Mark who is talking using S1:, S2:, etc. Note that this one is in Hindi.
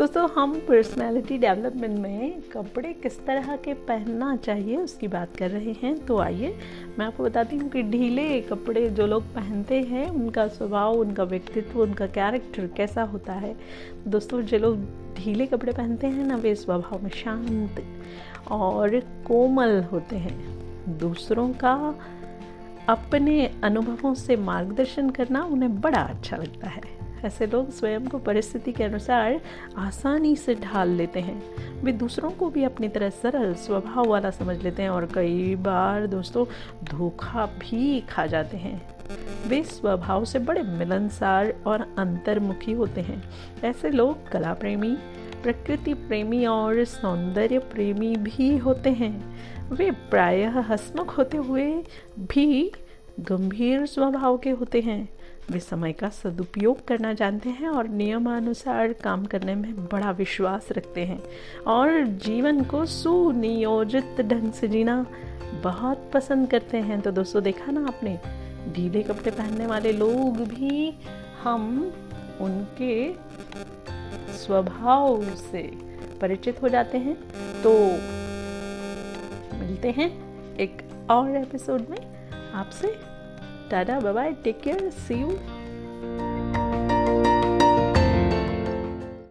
S1: दोस्तों, हम पर्सनालिटी डेवलपमेंट में कपड़े किस तरह के पहनना चाहिए उसकी बात कर रहे हैं। तो आइए, मैं आपको बताती हूँ कि ढीले कपड़े जो लोग पहनते हैं, उनका स्वभाव, उनका व्यक्तित्व, उनका कैरेक्टर कैसा होता है। दोस्तों, जो लोग ढीले कपड़े पहनते हैं ना, वे स्वभाव में शांत और कोमल होते हैं। दूसरों का अपने अनुभवों से मार्गदर्शन करना उन्हें बड़ा अच्छा लगता है। ऐसे लोग स्वयं को परिस्थिति के अनुसार आसानी से ढाल लेते हैं। वे दूसरों को भी अपनी तरह सरल स्वभाव वाला समझ लेते हैं और कई बार दोस्तों धोखा भी खा जाते हैं। वे स्वभाव से बड़े मिलनसार और अंतर्मुखी होते हैं। ऐसे लोग कला प्रेमी प्रकृति प्रेमी और सौंदर्य प्रेमी भी होते हैं। वे प्रायः हसमुख होते हुए भी गंभीर स्वभाव के होते हैं। वे समय का सदुपयोग करना जानते हैं और नियमानुसार काम करने में बड़ा विश्वास रखते हैं और जीवन को सुनियोजित ढंग से जीना बहुत पसंद करते हैं। तो दोस्तों, देखा ना आपने ढीले कपड़े पहनने वाले लोग भी हम उनके स्वभाव से परिचित हो जाते हैं। तो मिलते हैं एक और एपिसोड में। आपसे। Tata bye take care see you